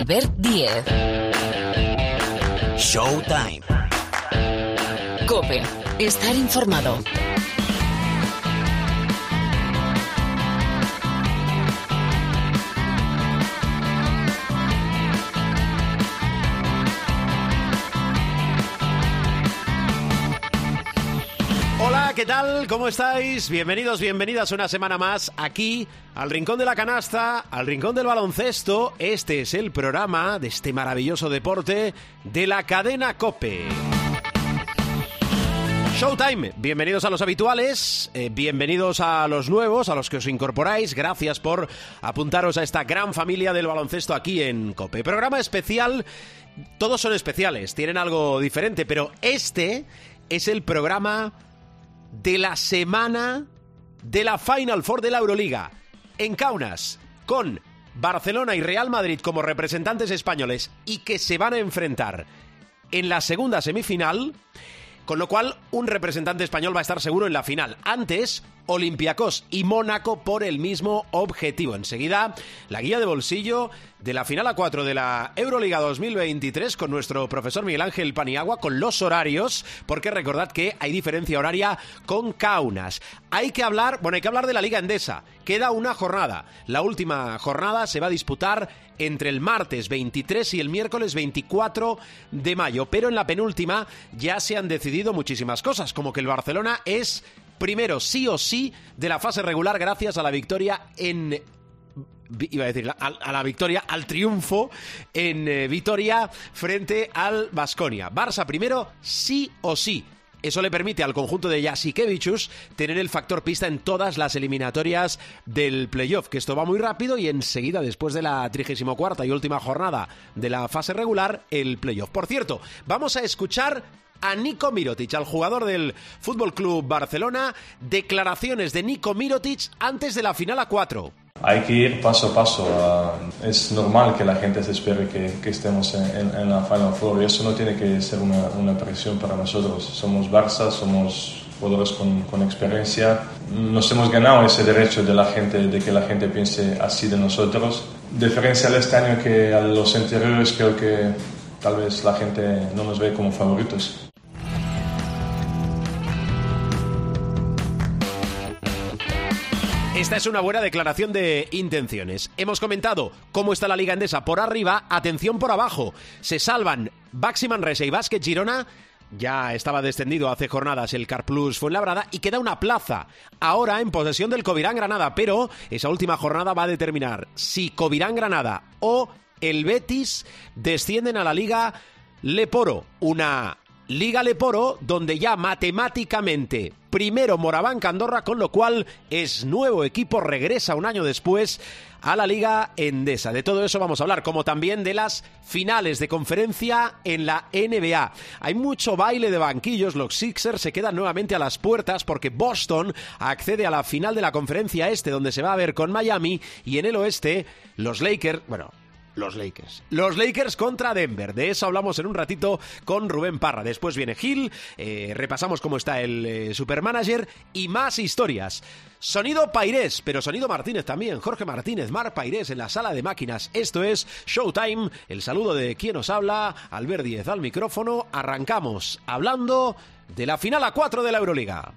Albert Diez. Showtime. Cope. Estar informado. ¿Qué tal? ¿Cómo estáis? Bienvenidos, bienvenidas una semana más aquí al Rincón de la Canasta, al Rincón del Baloncesto. Este es el programa de este maravilloso deporte de la cadena Cope. Showtime, bienvenidos a los habituales, eh, bienvenidos a los nuevos, a los que os incorporáis, gracias por apuntaros a esta gran familia del baloncesto aquí en Cope. Programa especial, todos son especiales, tienen algo diferente, pero este es el programa de la semana de la Final Four de la Euroliga en Kaunas con Barcelona y Real Madrid como representantes españoles y que se van a enfrentar en la segunda semifinal, con lo cual un representante español va a estar seguro en la final. Antes, Olympiacos y Mónaco por el mismo objetivo. Enseguida, la guía de bolsillo de la final a 4 de la Euroliga 2023 con nuestro profesor Miguel Ángel Paniagua con los horarios, porque recordad que hay diferencia horaria con Kaunas. Hay que hablar, bueno, hay que hablar de la Liga Endesa. Queda una jornada. La última jornada se va a disputar entre el martes 23 y el miércoles 24 de mayo, pero en la penúltima ya se han decidido muchísimas cosas, como que el Barcelona es primero sí o sí de la fase regular gracias a la victoria en iba a decir, a, a, la victoria, al triunfo en eh, Vitoria frente al Vasconia. Barça primero, sí o sí. Eso le permite al conjunto de Jasikevichus tener el factor pista en todas las eliminatorias del playoff, que esto va muy rápido y enseguida, después de la 34 y última jornada de la fase regular, el playoff. Por cierto, vamos a escuchar a Nico Mirotic, al jugador del Fútbol Club Barcelona, declaraciones de Nico Mirotic antes de la final a 4. Hay que ir paso a paso. Es normal que la gente se espere que, que estemos en, en, en, la Final Four y eso no tiene que ser una, una presión para nosotros. Somos Barça, somos jugadores con, con, experiencia. Nos hemos ganado ese derecho de la gente, de que la gente piense así de nosotros. Diferencial este año que a los anteriores creo que tal vez la gente no nos ve como favoritos. Esta es una buena declaración de intenciones. Hemos comentado cómo está la Liga Endesa por arriba, atención por abajo. Se salvan Baxi Manresa y Básquet Girona. Ya estaba descendido hace jornadas el Carplus Fuenlabrada y queda una plaza ahora en posesión del Covirán Granada, pero esa última jornada va a determinar si Covirán Granada o el Betis descienden a la Liga Leporo, una Liga Leporo donde ya matemáticamente primero Moraván Candorra, con lo cual es nuevo equipo, regresa un año después a la Liga Endesa. De todo eso vamos a hablar, como también de las finales de conferencia en la NBA. Hay mucho baile de banquillos, los Sixers se quedan nuevamente a las puertas porque Boston accede a la final de la conferencia este, donde se va a ver con Miami, y en el oeste los Lakers, bueno, los Lakers. Los Lakers contra Denver. De eso hablamos en un ratito con Rubén Parra. Después viene Gil, eh, repasamos cómo está el eh, Supermanager y más historias. Sonido Pairés, pero sonido Martínez también. Jorge Martínez, Mar Pairés en la sala de máquinas. Esto es Showtime. El saludo de quien nos habla, Albert Díez al micrófono. Arrancamos hablando de la final a 4 de la Euroliga.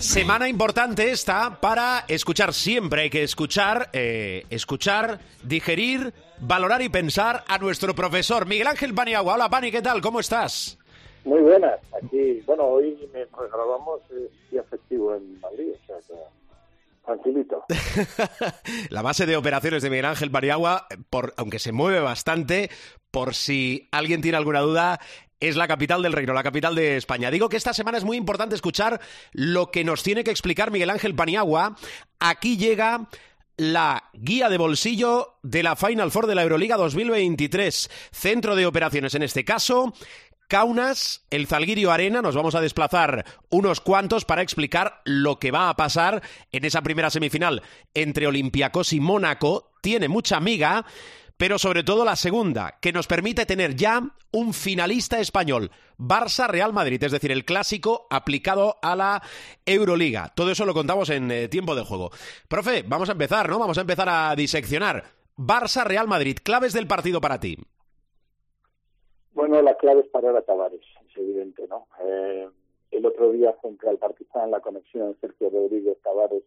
Semana importante esta para escuchar. Siempre hay que escuchar, eh, escuchar, digerir, valorar y pensar a nuestro profesor Miguel Ángel Paniagua. Hola Pani, ¿qué tal? ¿Cómo estás? Muy buenas. Aquí, bueno, hoy mientras grabamos es día festivo en Madrid, o sea que tranquilito. La base de operaciones de Miguel Ángel Paniagua, por, aunque se mueve bastante, por si alguien tiene alguna duda, es la capital del reino, la capital de España. Digo que esta semana es muy importante escuchar lo que nos tiene que explicar Miguel Ángel Paniagua. Aquí llega la guía de bolsillo de la Final Four de la Euroliga 2023. Centro de operaciones en este caso. Kaunas, el Zalgirio Arena, nos vamos a desplazar unos cuantos para explicar lo que va a pasar en esa primera semifinal entre Olympiacos y Mónaco. Tiene mucha amiga, pero sobre todo la segunda, que nos permite tener ya un finalista español, Barça-Real Madrid, es decir, el clásico aplicado a la Euroliga. Todo eso lo contamos en eh, tiempo de juego. Profe, vamos a empezar, ¿no? Vamos a empezar a diseccionar. Barça-Real Madrid, claves del partido para ti. Bueno, la clave es parar a Tavares, es evidente, ¿no? Eh, el otro día frente al Partizan la conexión Sergio Rodríguez-Tavares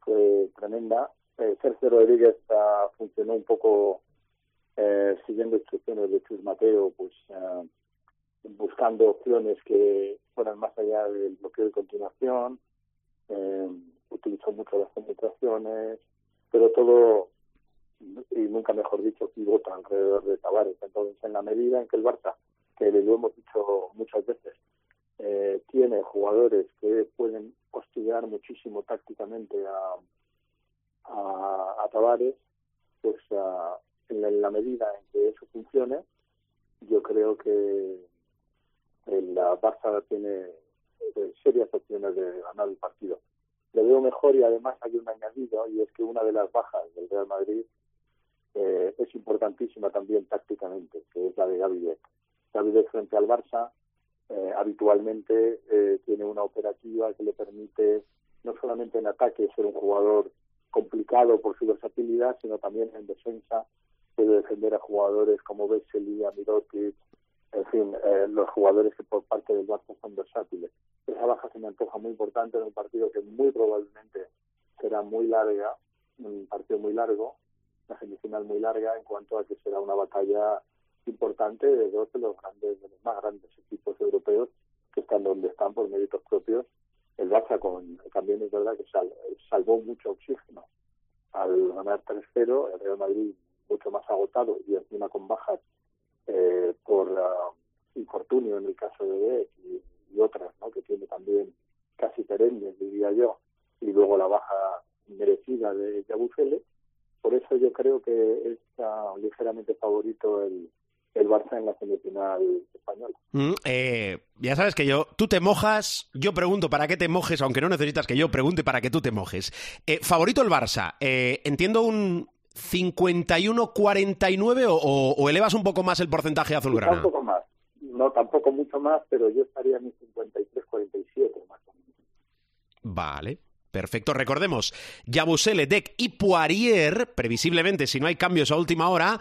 fue tremenda. Eh, Sergio Rodríguez uh, funcionó un poco eh, siguiendo instrucciones de Chus Mateo, pues uh, buscando opciones que fueran más allá del bloqueo de continuación, eh, utilizó mucho las penetraciones, pero todo y nunca mejor dicho, pivota alrededor de Tavares. Entonces, en la medida en que el Barça, que lo hemos dicho muchas veces, eh, tiene jugadores que pueden hostigar muchísimo tácticamente a, a, a Tavares, pues uh, en, la, la, medida en que eso funcione, yo creo que el Barça tiene eh, serias opciones de ganar el partido. Lo veo mejor y además hay un añadido y es que una de las bajas del Real Madrid eh, es importantísima también tácticamente, que es la de. Gaby Beck frente al Barça eh, habitualmente eh, tiene una operativa que le permite no solamente en ataque ser un jugador complicado por su versatilidad, sino también en defensa puede defender a jugadores como Vesely, Mirotic, en fin, eh, los jugadores que por parte del Barça son versátiles. Esa baja se me antoja muy importante en un partido que muy probablemente será muy larga, un partido muy largo, una semifinal muy larga en cuanto a que será una batalla importante de dos de los grandes, de los más grandes equipos europeos que están donde están por méritos propios. El Barça con también es verdad que sal, salvó mucho oxígeno al ganar 3-0, el Real Madrid mucho más agotado y encima con bajas eh, por uh, infortunio en el caso de Beck y, y, otras, ¿no? que tiene también casi perennes, diría yo, y luego la baja merecida de Yabusele, por eso yo creo que está ligeramente favorito el, el Barça en la semifinal española. Mm, eh, ya sabes que yo, tú te mojas, yo pregunto para qué te mojes, aunque no necesitas que yo pregunte para que tú te mojes. Eh, favorito el Barça, eh, entiendo un 51-49 o, o, elevas un poco más el porcentaje azulgrana. Un poco más, no tampoco mucho más, pero yo estaría en 53-47 más o menos. Vale, Perfecto, recordemos, Yabusele, Deck y Poirier, previsiblemente, si no hay cambios a última hora,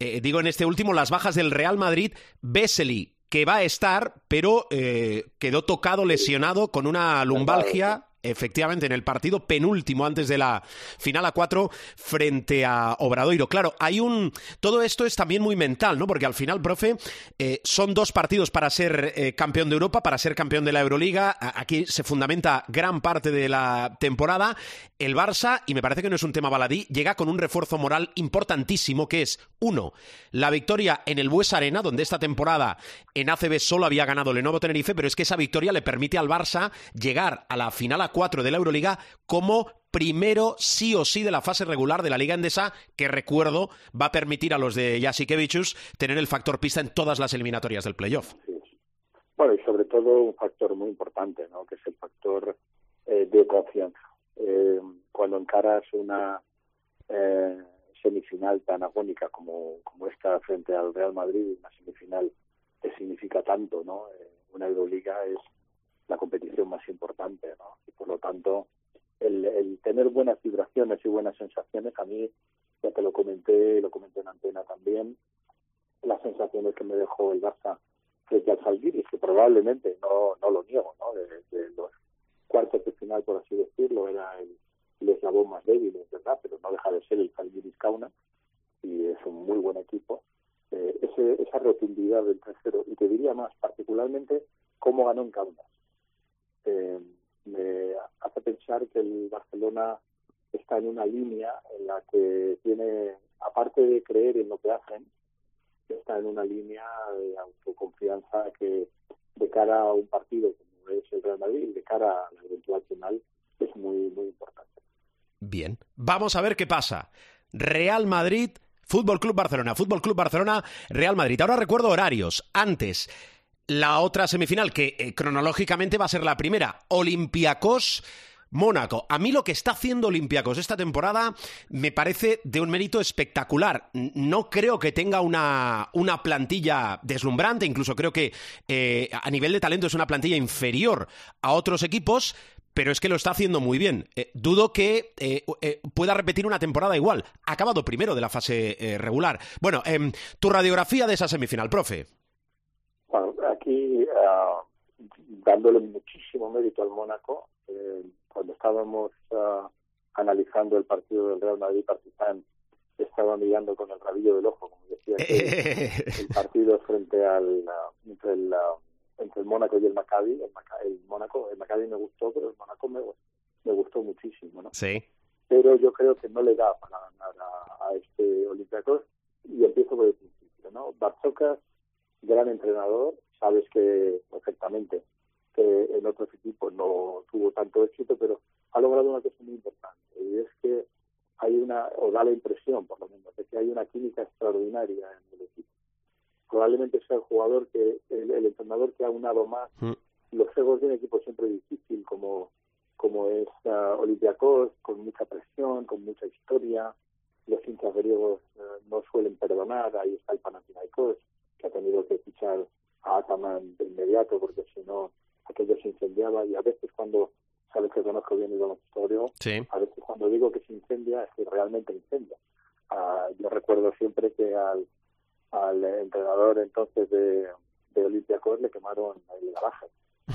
eh, digo en este último, las bajas del Real Madrid, Vesely, que va a estar, pero eh, quedó tocado, lesionado, con una lumbalgia efectivamente en el partido penúltimo antes de la final a cuatro frente a Obradoiro. Claro, hay un. Todo esto es también muy mental, ¿no? Porque al final, profe, eh, son dos partidos para ser eh, campeón de Europa, para ser campeón de la Euroliga. Aquí se fundamenta gran parte de la temporada. El Barça, y me parece que no es un tema baladí, llega con un refuerzo moral importantísimo que es, uno, la victoria en el Bues Arena, donde esta temporada en ACB solo había ganado Lenovo Tenerife, pero es que esa victoria le permite al Barça llegar a la final a 4 de la Euroliga como primero sí o sí de la fase regular de la Liga Endesa, que recuerdo va a permitir a los de Jasikevichus tener el factor pista en todas las eliminatorias del playoff. Bueno, y sobre todo un factor muy importante, ¿no? que es el factor eh, de confianza. Eh, cuando encaras una eh, semifinal tan agónica como, como esta frente al Real Madrid, una semifinal que significa tanto, ¿no? Eh, una Euroliga es la competición más importante, ¿no? Y por lo tanto, el, el, tener buenas vibraciones y buenas sensaciones, a mí, ya te lo comenté, lo comenté en antena también, las sensaciones que me dejó el Barça frente al Salguiris, que probablemente, no, no lo niego, ¿no? De, de los cuartos de final, por así decirlo, era el, el eslabón más débil, verdad, pero no deja de ser el Salguiris Kauna, y es un muy buen equipo. Eh, ese, esa rotundidad del tercero, y te diría más, particularmente, cómo ganó en Kaunas eh, me hace pensar que el Barcelona está en una línea en la que tiene, aparte de creer en lo que hacen, está en una línea de autoconfianza que de cara a un partido como es el Real Madrid, de cara a la eventual final, es muy, muy importante. Bien, vamos a ver qué pasa. Real Madrid, Fútbol Club Barcelona, Fútbol Club Barcelona, Real Madrid. Ahora recuerdo horarios. Antes, la otra semifinal, que eh, cronológicamente va a ser la primera, Olympiacos. Mónaco. A mí lo que está haciendo Olympiacos esta temporada me parece de un mérito espectacular. No creo que tenga una, una plantilla deslumbrante, incluso creo que eh, a nivel de talento es una plantilla inferior a otros equipos, pero es que lo está haciendo muy bien. Eh, dudo que pueda repetir una temporada igual. Ha acabado primero de la fase regular. Bueno, em, tu radiografía de esa semifinal, profe. Bueno, aquí ah, dándole muchísimo mérito al Mónaco, cuando estábamos ah, analizando el partido del Real Madrid-Partizan, estaba mirando con el rabillo del ojo, como decía, el, partido frente al entre el, entre el Mónaco y el Maccabi. El, Mónaco, el Maccabi me gustó, pero el Mónaco me, me gustó muchísimo, ¿no? Sí. Pero yo creo que no le da para ganar a, este Olympiacos y empiezo por el principio, ¿no? Barzokas, gran entrenador, sabes que perfectamente que en otros equipos no tuvo tanto éxito, pero ha logrado una cosa muy importante y es que hay una, o da la impresión por lo menos, de que hay una química extraordinaria en el equipo probablemente sea el jugador que, el, entrenador que ha unado más mm. los egos de un equipo siempre difícil como, como es uh, Olympiacos, con mucha presión, con mucha historia. Los hinchas griegos uh, no suelen perdonar, ahí está el Panathinaikos, que ha tenido que fichar a Ataman de inmediato porque si no aquello se incendiaba y a veces cuando sabes que conozco bien el baloncesto sí. a veces cuando digo que se incendia es que realmente incendia. Uh, yo recuerdo siempre que al al entrenador entonces de, de Olympiacos le quemaron el garaje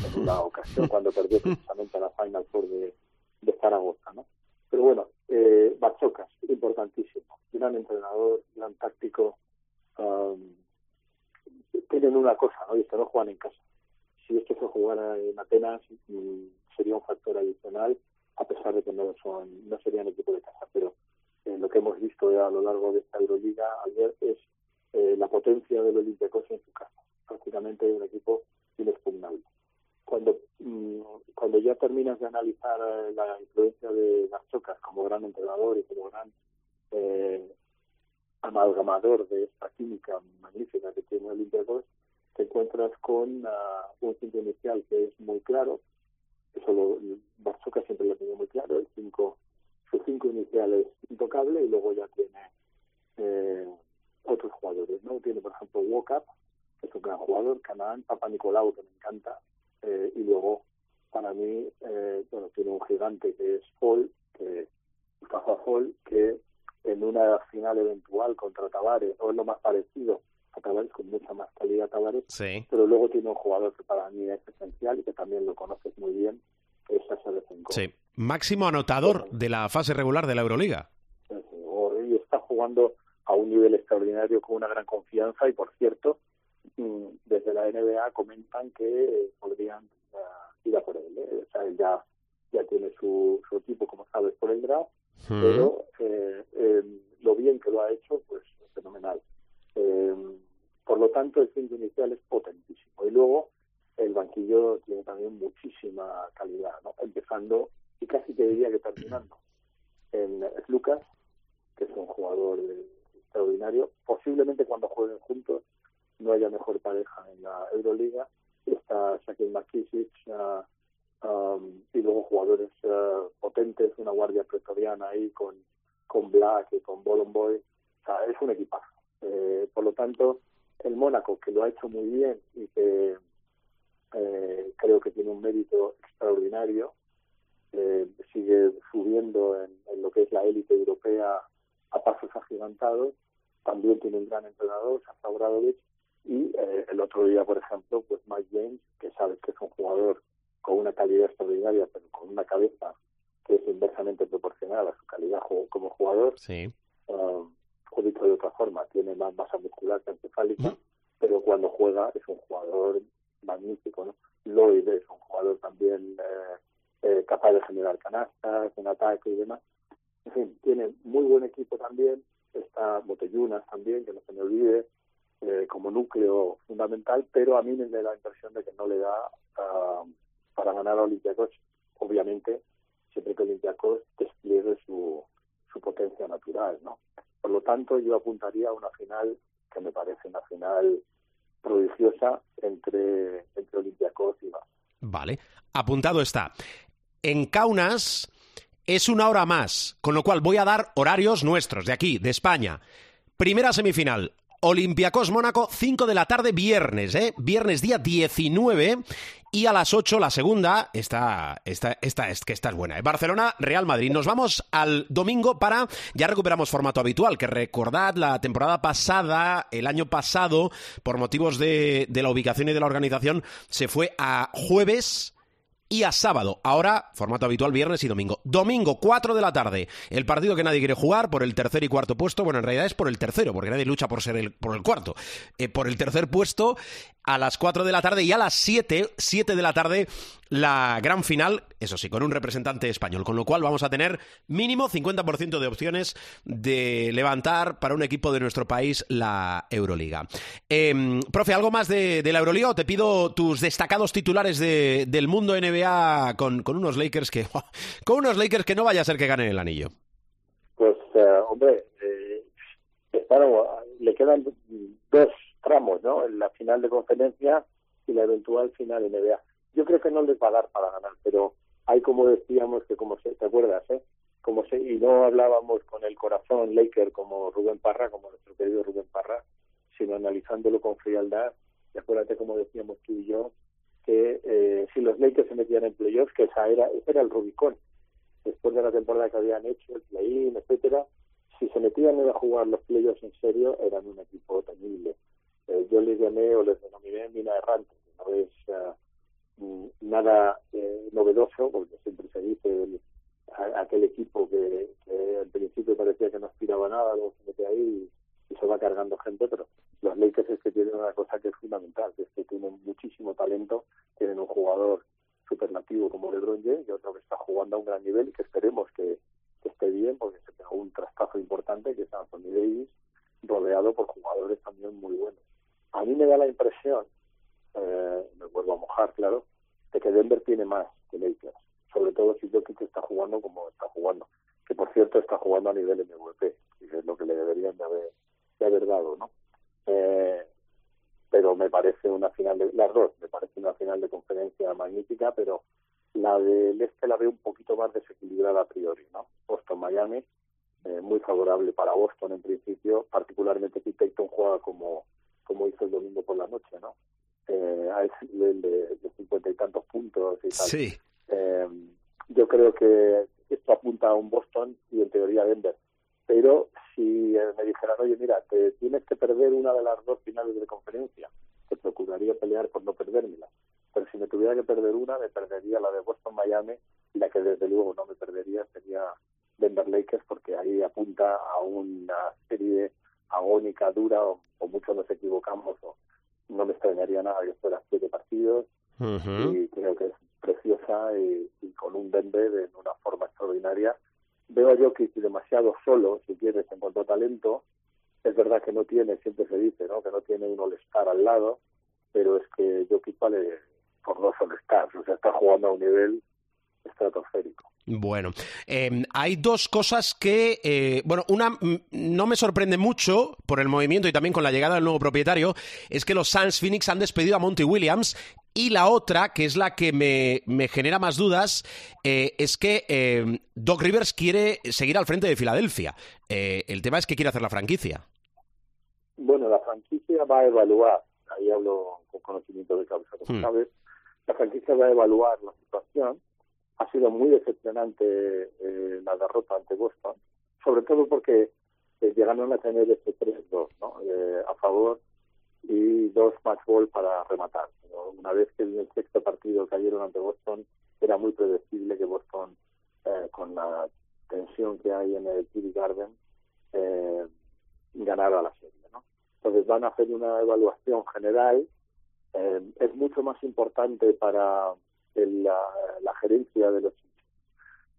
en una ocasión cuando perdió precisamente la Final Four de, de Zaragoza, ¿no? Pero bueno, eh, Bachocas, importantísimo, gran entrenador, gran táctico, um, tienen una cosa, ¿no? Y es que no juegan en casa. Si esto se jugara en Atenas mm, sería un factor adicional, a pesar de que no son, no serían equipo de casa, pero eh, lo que hemos visto a lo largo de esta Euroliga ayer es eh, la potencia del Olympiacos en su casa. Prácticamente un equipo inexpugnable. Cuando, mm, cuando ya terminas de analizar eh, la influencia de Chocas como gran entrenador y como gran eh, amalgamador de esta química magnífica que tiene Olympiacos, te encuentras con ah, un cinco inicial que es muy claro. Eso lo, Barzoca siempre lo tiene muy claro. El cinco, su cinco inicial es intocable y luego ya tiene eh, otros jugadores, ¿no? Tiene, por ejemplo, Walkup, que es un gran jugador, Canaan, Papa Nicolau, que me encanta, eh, y luego, para mí, eh, bueno, tiene un gigante que es Paul, que Mustafa Fall, que en una final eventual contra Tavares, o es lo más parecido a Tavares, con mucha más calidad Tavares, sí. pero luego tiene un jugador que para mí es esencial y que también lo conoces muy bien, es Sí, máximo anotador de la fase regular de la Euroliga. Sí, y está jugando a un nivel extraordinario con una gran confianza y por cierto mm, desde la NBA comentan que podrían uh, ir a por él ¿eh? o sea él ya ya tiene su, su equipo como sabes por el draft pero eh, em, lo bien que lo ha hecho pues fenomenal em, por lo tanto el fin inicial es potentísimo y luego el banquillo tiene también muchísima calidad ¿no? empezando y casi te diría que terminando en Lucas que es un jugador extraordinario. Posiblemente cuando jueguen juntos no haya mejor pareja en la Euroliga. Está Shaquille McKissick uh, um, y luego jugadores uh, potentes, una guardia pretoriana ahí con, con Black y con Bolomboy. O sea, es un equipazo. Eh, por lo tanto, el Mónaco, que lo ha hecho muy bien y que eh, creo que tiene un mérito extraordinario, eh, sigue subiendo en, en, lo que es la élite europea a pasos agigantados también tiene un gran entrenador, Sasa Bradovich, y eh, el otro día, por ejemplo, pues Mike James, que sabes que es un jugador con una calidad extraordinaria, pero con una cabeza que es inversamente proporcional a su calidad como jugador. Sí. Um, o dicho de otra forma, tiene más masa muscular que encefálica, pero cuando juega es un jugador magnífico, ¿no? Lloyd es un jugador también eh, eh, capaz de generar canastas, en ataque y demás. En fin, tiene muy buen equipo también, está Botellunas también, que no se me olvide, eh, como núcleo fundamental, pero a mí me da la impresión de que no le da uh, para ganar a Olympiacos, obviamente, siempre que Olympiacos despliegue su, su potencia natural, ¿no? Por lo tanto, yo apuntaría a una final que me parece una final prodigiosa entre, entre Olympiacos y Barça. Vale, apuntado está. En Kaunas es una hora más, con lo cual voy a dar horarios nuestros, de aquí, de España. Primera semifinal, Olympiacos Mónaco, 5 de la tarde, viernes, ¿eh? Viernes día 19. Y a las 8 la segunda, esta, esta, esta, es que esta es buena. ¿eh? Barcelona, Real Madrid. Nos vamos al domingo para, ya recuperamos formato habitual, que recordad la temporada pasada, el año pasado, por motivos de, de la ubicación y de la organización, se fue a jueves y a sábado. Ahora, formato habitual, viernes y domingo. Domingo, 4 de la tarde. El partido que nadie quiere jugar por el tercer y cuarto puesto. Bueno, en realidad es por el tercero, porque nadie lucha por ser el, por el cuarto. Eh, por el tercer puesto, a las 4 de la tarde y a las 7, 7 de la tarde, la gran final, eso sí, con un representante español. Con lo cual vamos a tener mínimo 50% de opciones de levantar para un equipo de nuestro país la Euroliga. Eh, profe, ¿algo más de, la Euroliga o te pido tus destacados titulares de, del mundo NBA con, con, unos Lakers que con unos Lakers que no vaya a ser que ganen el anillo? Pues, uh, hombre, eh, le quedan dos tramos, ¿no? En la final de conferencia y la eventual final NBA. Yo creo que no les va a dar para ganar, pero hay como decíamos que como se, ¿te acuerdas, eh? Como se, y no hablábamos con el corazón Laker como Rubén Parra, como nuestro querido Rubén Parra, sino analizándolo con frialdad. Y acuérdate como decíamos tú y yo, que eh, si los Lakers se metían en playoffs, que esa era, ese era el Rubicón. Después de la temporada que habían hecho, el play-in, etcétera, si se metían a jugar los playoffs en serio, eran un equipo temible eh, yo les llamé o les denominé mina errante, no es uh, nada eh, novedoso, porque siempre se dice el, aquel equipo que, que, al principio parecía que no aspiraba nada, luego se mete ahí y, se va cargando gente, pero los Lakers es que tienen una cosa que es fundamental, que es que tienen muchísimo talento, tienen un jugador superlativo como LeBron James y otro que está jugando a un gran nivel y que esperemos que, que esté bien, porque se pegó un trastazo importante que es Anthony Davis, rodeado por jugadores también muy buenos. A mí me da la impresión, eh, me vuelvo a mojar, claro, de que Denver tiene más que Lakers, sobre todo si Jokic está jugando como está jugando, que por cierto está jugando a nivel MVP, y es lo que le deberían de haber, de haber dado, ¿no? Eh, pero me parece una final de las dos, me parece una final de conferencia magnífica, pero la del este la veo un poquito más desequilibrada a priori, ¿no? Boston Miami, eh, muy favorable para Boston en principio, particularmente si Peyton juega como como hizo el domingo por la noche, ¿no? Eh, a ese nivel de cincuenta y tantos puntos y tal. Sí. Eh, yo creo que esto apunta a un Boston y en teoría a Denver. Pero si eh, me dijeran, oye, mira, te tienes que perder una de las dos finales de conferencia, te procuraría pelear por no perdérmela. Pero si me tuviera que perder una, me perdería la de Boston-Miami y la que desde luego no me perdería sería Denver Lakers porque ahí apunta a una serie agónica, dura, o, o mucho nos equivocamos, o no me extrañaría nada que fuera siete partidos, uh -huh. y creo que es preciosa y, y con un Denver en una forma extraordinaria. Veo a Jokic demasiado solo, si quieres, en cuanto a talento. Es verdad que no tiene, siempre se dice, ¿no? que no tiene un all-star al lado, pero es que Jokic vale por dos all-stars, o sea, está jugando a un nivel estratosférico. Bueno, eh, hay dos cosas que, eh, bueno, una no me sorprende mucho por el movimiento y también con la llegada del nuevo propietario, es que los Suns Phoenix han despedido a Monty Williams y la otra, que es la que me, me genera más dudas, eh, es que eh, Doc Rivers quiere seguir al frente de Filadelfia. Eh, el tema es que quiere hacer la franquicia. Bueno, la franquicia va a evaluar, ahí hablo con conocimiento de causa, como Hmm. sabes, la franquicia va a evaluar la situación ha sido muy decepcionante eh, la derrota ante Boston, sobre todo porque eh, llegaron a tener este 3-2 ¿no? eh, a favor y dos match ball para rematar. Una vez que en el sexto partido cayeron ante Boston, era muy predecible que Boston, eh, con la tensión que hay en el TD Garden, ganara la serie. ¿no? Entonces van a hacer una evaluación general. Es mucho más importante para la, la, gerencia de los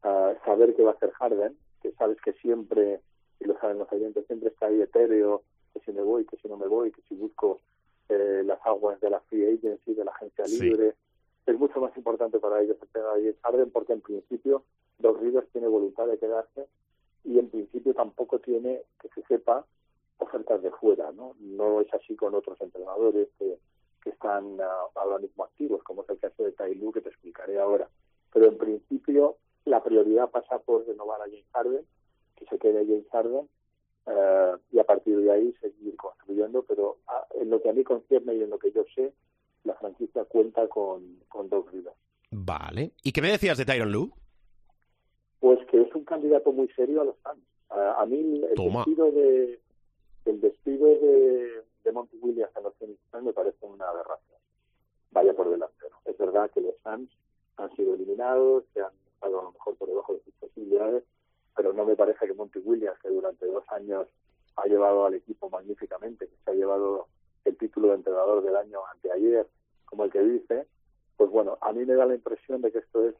uh, saber qué va a hacer Harden, que sabes que siempre, y lo saben los oyentes, siempre está ahí etéreo, que si me voy, que si no me voy, que si busco eh, las aguas de la free agency, de la agencia libre. Sí. Es mucho más importante para ellos tener ahí Harden porque en principio Doc Rivers tiene voluntad de quedarse y en principio tampoco tiene, que se sepa, ofertas ofertas de fuera, ¿no? No es así con otros entrenadores que, que están uh, ahora mismo activos, como es el caso de Tailu, que te explicaré ahora. Pero en principio la prioridad pasa por renovar a James Harden, que se quede James Harden, uh, y a partir de ahí seguir construyendo, pero uh, en lo que a mí concierne y en lo que yo sé, la franquicia cuenta con, con dos vidas. Vale. ¿Y qué me decías de Tyron Lue? Pues que es un candidato muy serio a los fans. a mí el Toma. despido de el despido de, de Monty Williams en los Phoenix me parece una aberración. Vaya por delante. ¿no? Es verdad que los Suns han sido eliminados, que han estado a lo mejor por debajo de sus posibilidades, pero no me parece que Monty Williams, que durante dos años ha llevado al equipo magníficamente, que se ha llevado el título de entrenador del año anteayer, como el que dice, pues bueno, a mí me da la impresión de que esto es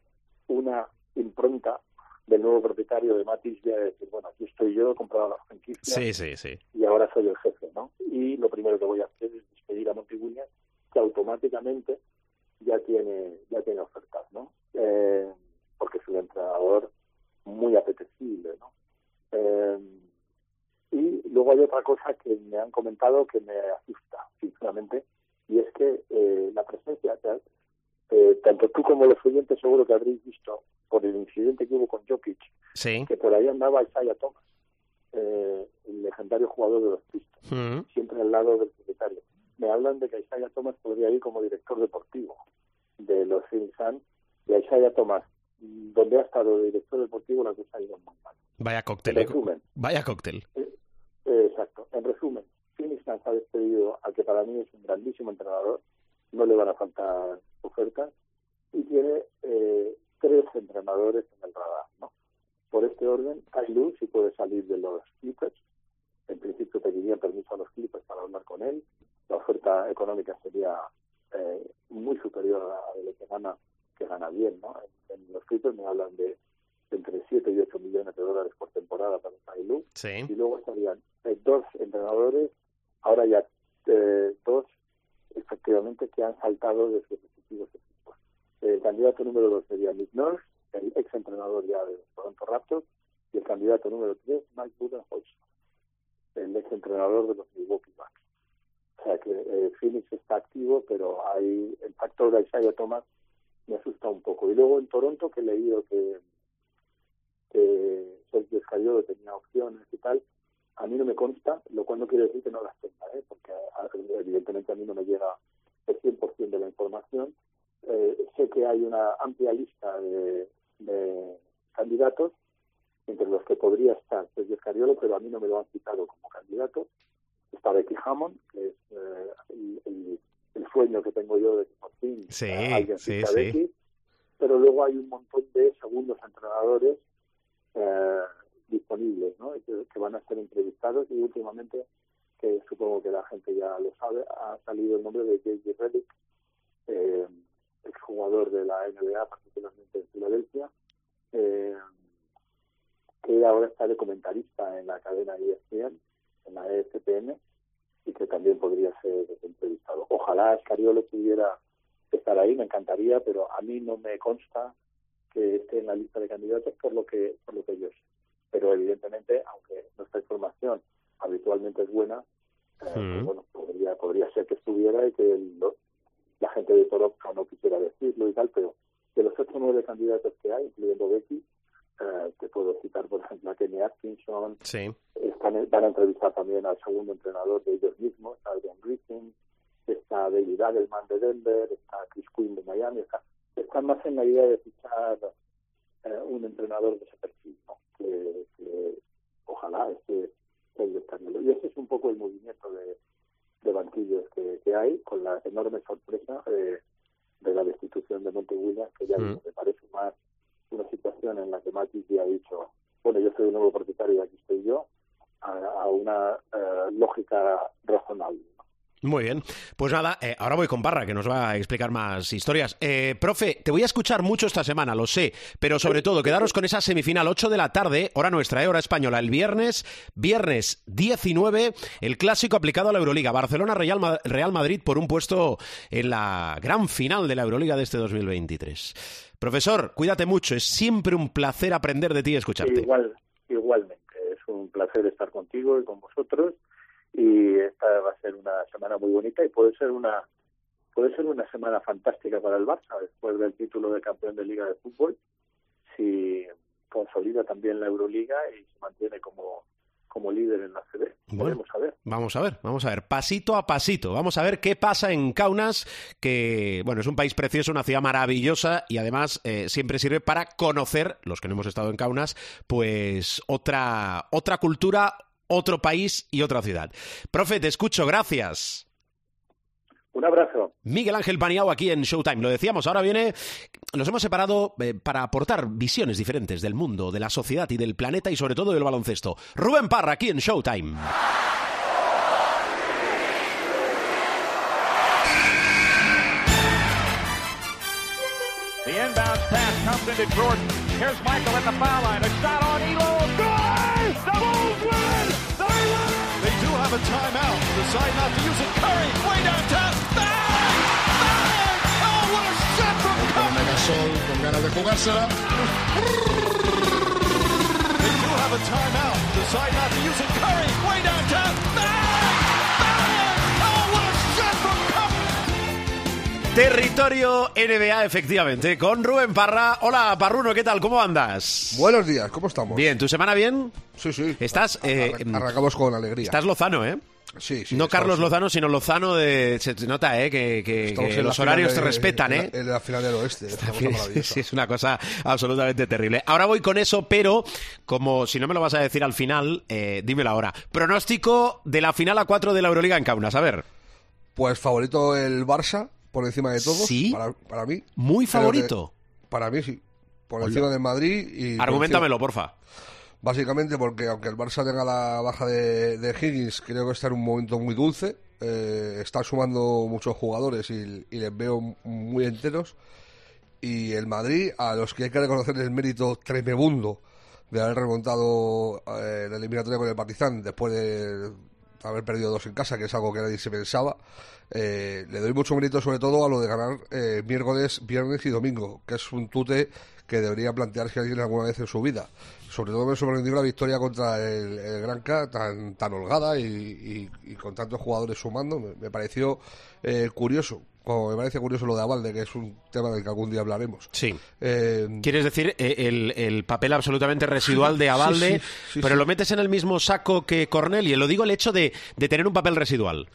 una impronta del nuevo propietario de Matis ya de decir, bueno, aquí estoy yo, he comprado la franquicia Sí, sí, sí. y ahora soy el jefe. Y lo primero que voy a hacer es despedir a Williams, que automáticamente ya tiene ya tiene ofertas, ¿no? Eh, porque es un entrenador muy apetecible, ¿no? Eh, y luego hay otra cosa que me han comentado que me asusta, sinceramente, y es que eh, la presencia, eh, tanto tú como los oyentes seguro que habréis visto por el incidente que hubo con Jokic, Sí. que por ahí andaba Isaiah Thomas, eh, el legendario jugador de los Pistons, Mm. siempre al lado del secretario. Me hablan de que Isaiah Thomas podría ir como director deportivo de los Phoenix Suns, y Isaiah Thomas, donde ha estado de director deportivo, la cosa ha ido muy mal. Vaya cóctel. En eh. resumen, Vaya cóctel. eh, exacto. En resumen, Phoenix Suns ha despedido al que para mí es un grandísimo entrenador, no le van a faltar ofertas, y tiene eh, tres entrenadores en el radar, ¿no? Por este orden, Ty Lue si puede salir de los Clippers, en principio pediría permiso a los Clippers para hablar con él, la oferta económica sería eh, muy superior a lo que gana, que gana bien, ¿no? En, en los Clippers me hablan de, de entre 7 y 8 millones de dólares por temporada para Lue, Sí. y luego estarían eh, dos entrenadores, ahora ya eh, dos, efectivamente, que han saltado de sus respectivos equipos. El candidato número dos sería Nick Nurse, el ex entrenador ya de los Toronto Raptors, y el candidato número tres, Mike Budenholzer, el ex entrenador de los Milwaukee Bucks. O sea que eh, Phoenix está activo, pero hay el factor de Isaiah Thomas me asusta un poco. Y luego en Toronto, que he leído que, que Sergio Escariolo tenía opciones y tal, a mí no me consta, lo cual no quiere decir que no las tenga, ¿eh? porque evidentemente a mí no me llega el 100% de la información. Eh, sé que hay una amplia lista de, de candidatos, entre los que podría estar Sergio Escariolo, pero a mí no me lo han citado como candidato. Está Becky Hammond, que es eh, el, el- el sueño que tengo yo de que por fin Sí, eh, alguien sí, sí. Becky. Pero luego hay un montón de segundos entrenadores eh, disponibles, ¿no? Que, que van a ser entrevistados y últimamente, que supongo que la gente ya lo sabe, ha salido el nombre de J.J. Redick, eh, exjugador de la NBA, particularmente en Filadelfia, eh, que ahora está de comentarista en la cadena E ESPN, en la E ESPN, y que también podría ser entrevistado. Ojalá Escariolo pudiera estar ahí, me encantaría, pero a mí no me consta que esté en la lista de candidatos por lo que por lo que yo sé. Pero evidentemente, aunque nuestra información habitualmente es buena, eh, pues Mm. bueno, podría podría ser que estuviera y que el- la gente de Toronto no quisiera decirlo y tal, pero de los ocho o nueve candidatos que hay, incluyendo Becky, eh, te puedo citar, por ejemplo, a Kenny Atkinson, Sí. están, van a entrevistar también al segundo entrenador de ellos mismos, a Adrian Griffin, está David Adelman de Denver, está Chris Quinn de Miami, está, están más en la idea de fichar eh, un entrenador de perfil, ¿no? que, que ojalá esté el de Escariolo. Y ese es un poco el movimiento de, de banquillos que, que hay, con la enorme sorpresa eh, de la destitución de Monte Williams, que ya Mm. digo, me parece más una situación en la que Matis ya ha dicho, bueno, yo soy el nuevo propietario y aquí estoy yo, a, a una eh, lógica razonable. ¿no? Muy bien. Pues nada, eh, ahora voy con Barra, que nos va a explicar más historias. Eh, profe, te voy a escuchar mucho esta semana, lo sé, pero sobre todo, quedaros con esa semifinal 8 de la tarde, hora nuestra, eh, hora española, el viernes, viernes 19, el clásico aplicado a la Euroliga. Barcelona-Real Ma- Real Madrid por un puesto en la gran final de la Euroliga de este 2023. Profesor, cuídate mucho, es siempre un placer aprender de ti y escucharte. Igual, igualmente, es un placer estar contigo y con vosotros. Y esta va a ser una semana muy bonita y puede ser una puede ser una semana fantástica para el Barça después del título de campeón de Liga de Fútbol si consolida también la Euroliga y se mantiene como como líder en la CB. Bueno, a ver. Vamos a ver, vamos a ver, pasito a pasito. Vamos a ver qué pasa en Kaunas, que bueno, es un país precioso, una ciudad maravillosa y además eh, siempre sirve para conocer, los que no hemos estado en Kaunas, pues otra, otra cultura, otro país y otra ciudad. Profe, te escucho, gracias. Un abrazo. Miguel Ángel Paniao aquí en Showtime. Lo decíamos, ahora viene. Nos hemos separado eh, para aportar visiones diferentes del mundo, de la sociedad y del planeta y sobre todo del baloncesto. Rubén Parra aquí en Showtime. The inbound pass comes into Jordan. Here's Michael at the foul line. A shot on Elo. Good! The Bulls win! They win! Have a timeout. Decide not to use it. Curry, way downtown. Bang! Bang! Oh, what a shot from Curry! Megasol con ganas de jugársela. They do have a timeout. Decide not to use it. Curry, way downtown. Bang! Territorio NBA, efectivamente, con Rubén Parra. Hola, Parruno, ¿qué tal? ¿Cómo andas? Buenos días, ¿cómo estamos? Bien, ¿tu semana bien? Sí, sí. Estás, eh, Arran- arrancamos con alegría. Estás Lozano, ¿eh? Sí, sí. no Carlos Lozano, sino Lozano de... Se nota, ¿eh? Que, los horarios de- te respetan, en ¿eh? la- En la final del oeste. es. Sí, es una cosa absolutamente terrible. Ahora voy con eso, pero como si no me lo vas a decir al final, eh, dímelo ahora. Pronóstico de la final a 4 de la Euroliga en Kaunas. A ver, Pues favorito el Barça, por encima de todos. ¿Sí? Para, para mí. muy favorito. que- para mí sí. Por encima del Madrid y... por Argumentamelo, porfa. Básicamente porque aunque el Barça tenga la baja de, de Higgins, creo que está en un momento muy dulce. eh, está sumando muchos jugadores y, y les veo muy enteros. Y el Madrid, a los que hay que reconocer el mérito tremebundo de haber remontado eh, la eliminatoria con el Partizan después de haber perdido dos en casa, que es algo que nadie se pensaba. Eh, le doy mucho mérito sobre todo a lo de ganar eh, miércoles, viernes y domingo, que es un tute que debería plantearse alguien alguna vez en su vida. Sobre todo me sorprendió la victoria contra el, el Granca tan, tan holgada y, y- y con tantos jugadores sumando. Me, me pareció eh, curioso, como me parece curioso lo de Avalde, que es un tema del que algún día hablaremos. Sí. Eh, ¿Quieres decir eh, el, el papel absolutamente residual de Avalde, sí, sí, pero lo metes en el mismo saco que Corneli? Lo digo el hecho de, de tener un papel residual.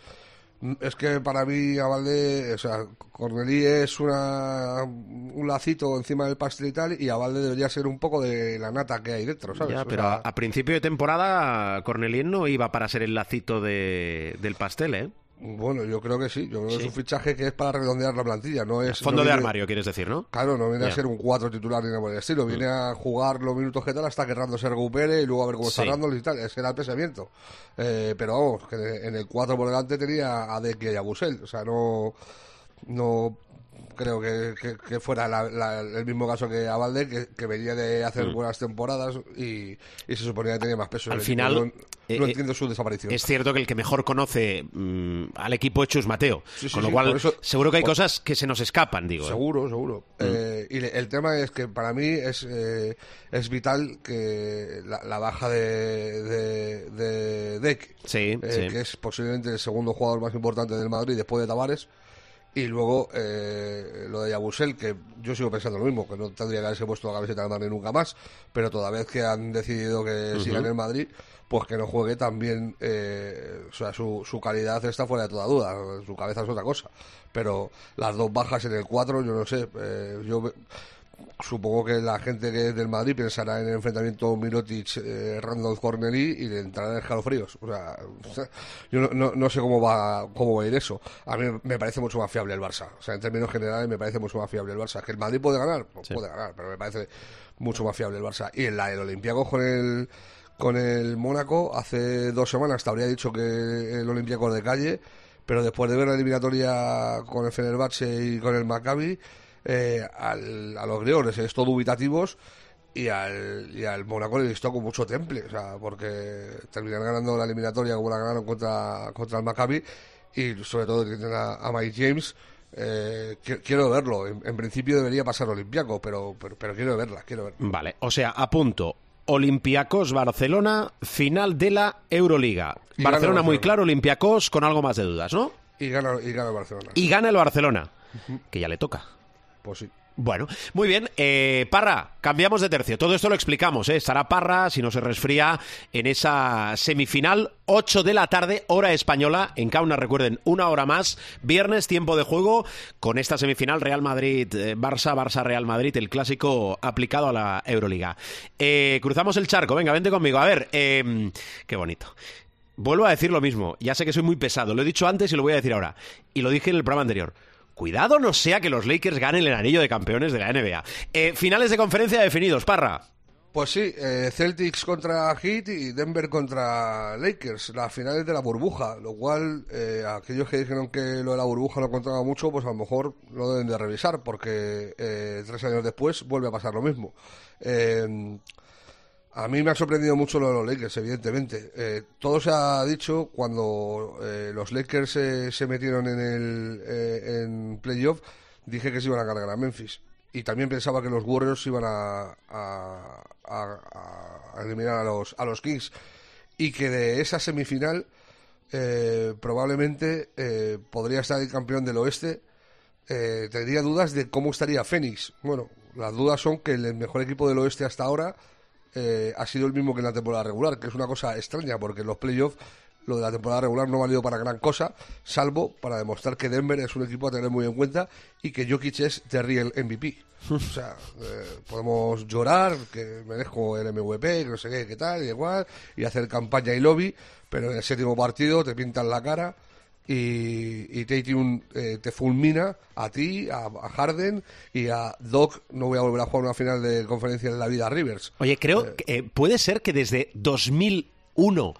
Es que para mí Avalde, o sea, Cornelí es una, un lacito encima del pastel y tal, y Avalde debería ser un poco de la nata que hay dentro, ¿sabes? Ya, O pero sea, a, a principio de temporada Cornelien no iba para ser el lacito de, del pastel, ¿eh? Bueno, yo creo que sí, yo creo que es un fichaje que es para redondear la plantilla, no es... Fondo no de viene- armario, quieres decir, ¿no? Claro, no viene. Mm. a ser un cuatro titular ni nada por el estilo, viene a jugar los minutos que tal hasta que Randall se recupere y luego a ver cómo está. Randall y tal, ese era el pensamiento. Eh, pero vamos, que en el 4 por delante tenía a Deke y a Busel, o sea, no, no creo que, que- que fuera la- la- el mismo caso que a Valde, que, que venía de hacer buenas temporadas y, y se suponía que tenía más peso. Mm. Al final, no, no eh, entiendo su desaparición. Es cierto que el que mejor conoce mm, al equipo es Chus Mateo. Sí, sí, con lo sí, cual, eso- seguro que hay por- cosas que se nos escapan, digo. ¿eh? Seguro, seguro. Mm. Eh, y le- el tema es que para mí es, eh, es vital que la, la baja de, de, de Sí, eh, sí. que es posiblemente el segundo jugador más importante del Madrid después de Tavares, y luego eh, lo de Yabusel, que yo sigo pensando lo mismo, que no tendría que haberse puesto la camiseta del Madrid nunca más, pero toda vez que han decidido que siga en el Madrid, pues que no juegue también, eh, o sea, su, su calidad está fuera de toda duda, su cabeza es otra cosa, pero las dos bajas en el 4, yo no sé, eh, yo supongo que la gente que es del Madrid pensará en el enfrentamiento Mirotic eh, Randall Corneli y le entrarán escalofríos o sea, yo no, no, no sé cómo va cómo va a ir eso. A mí me parece mucho más fiable el Barça. O sea en términos generales me parece mucho más fiable el Barça. Que el Madrid puede ganar pues puede ganar pero me parece mucho más fiable el Barça. Y en la del Olympiacos con el con el Mónaco hace dos semanas te habría dicho que el Olympiacos de calle pero después de ver la eliminatoria con el Fenerbahce y con el Maccabi eh, al- a los griegos es todo dubitativos y al, y al Mónaco le visto con mucho temple, o sea, porque terminan ganando la eliminatoria como la ganaron contra, contra el Maccabi y sobre todo tienen a, a Mike James. eh, qui- quiero verlo, en, en principio debería pasar Olimpiaco, pero, pero, pero quiero verla, quiero verla. Vale, o sea, apunto. Olympiacos Barcelona, final de la Euroliga. Y Barcelona muy claro, Olympiacos con algo más de dudas, ¿no? Y gana, y gana el Barcelona. Y gana el Barcelona, que ya le toca. Pues sí. Bueno, muy bien. Eh, Parra, cambiamos de tercio. Todo esto lo explicamos. ¿eh? Estará Parra, si no se resfría, en esa semifinal, 8 de la tarde, hora española. En Kauna, recuerden, una hora más. Viernes, tiempo de juego, con esta semifinal Real Madrid-Barça, Barça-Real Madrid, el clásico aplicado a la Euroliga. Eh, cruzamos el charco. Venga, vente conmigo. A ver, eh, qué bonito. Vuelvo a decir lo mismo. Ya sé que soy muy pesado. Lo he dicho antes y lo voy a decir ahora. Y lo dije en el programa anterior. Cuidado no sea que los Lakers ganen el anillo de campeones de la NBA. Eh, finales de conferencia definidos, Parra. Pues sí, eh, Celtics contra Heat y Denver contra Lakers, las finales de la burbuja, lo cual eh, aquellos que dijeron que lo de la burbuja no contaba mucho, pues a lo mejor lo deben de revisar, porque eh, tres años después vuelve a pasar lo mismo. A mí me ha sorprendido mucho lo de los Lakers, evidentemente. Eh, todo se ha dicho cuando eh, los Lakers eh, se metieron en el en playoff, dije que se iban a cargar a Memphis. Y también pensaba que los Warriors iban a, a- a- a eliminar a los, a los Kings. Y que de esa semifinal probablemente podría estar el campeón del oeste. Tendría dudas de cómo estaría Phoenix. Bueno, las dudas son que el mejor equipo del oeste hasta ahora eh, ha sido el mismo que en la temporada regular, que es una cosa extraña porque en los playoffs lo de la temporada regular no ha valido para gran cosa, salvo para demostrar que Denver es un equipo a tener muy en cuenta y que Jokic es the real MVP. O sea, eh, podemos llorar, que merezco el MVP, que no sé qué, qué tal, y igual, y hacer campaña y lobby, pero en el séptimo partido te pintan la cara y, y Tatum eh, te fulmina a ti, a, a Harden y a Doc. No voy a volver a jugar una final de conferencia en la vida a Rivers. Oye, creo que eh, puede ser que desde 2001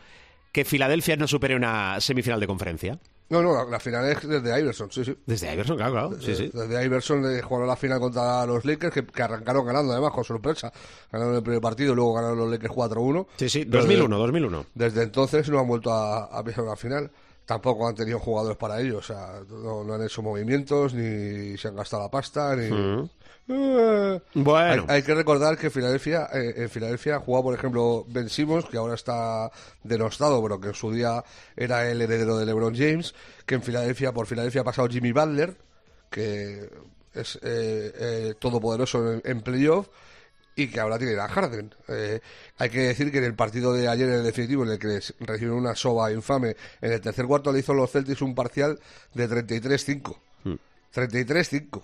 que Filadelfia no supere una semifinal de conferencia. No, no, la, la final es desde Iverson, sí, sí. Desde Iverson, claro, claro. Sí, sí. Desde Iverson eh, jugaron la final contra los Lakers, que, que arrancaron ganando además con sorpresa. Ganaron el primer partido luego ganaron los Lakers 4-1. Sí, sí, Pero 2001, desde- 2001. Desde entonces no han vuelto a, a pisar una final. Tampoco han tenido jugadores para ello. O sea, no, no han hecho movimientos, ni se han gastado la pasta, ni... Eh, Bueno. hay, hay que recordar que Filadelfia, eh, en Filadelfia jugaba, por ejemplo, Ben Simmons, que ahora está denostado, pero que en su día era el heredero de LeBron James, que en Filadelfia, por Filadelfia ha pasado Jimmy Butler, que es eh, eh, todopoderoso en, en playoff, y que ahora tiene a Harden. Eh, hay que decir que en el partido de ayer, en el definitivo, en el que recibieron una soba infame, en el tercer cuarto le hizo los Celtics un parcial de 33-5. 33-5.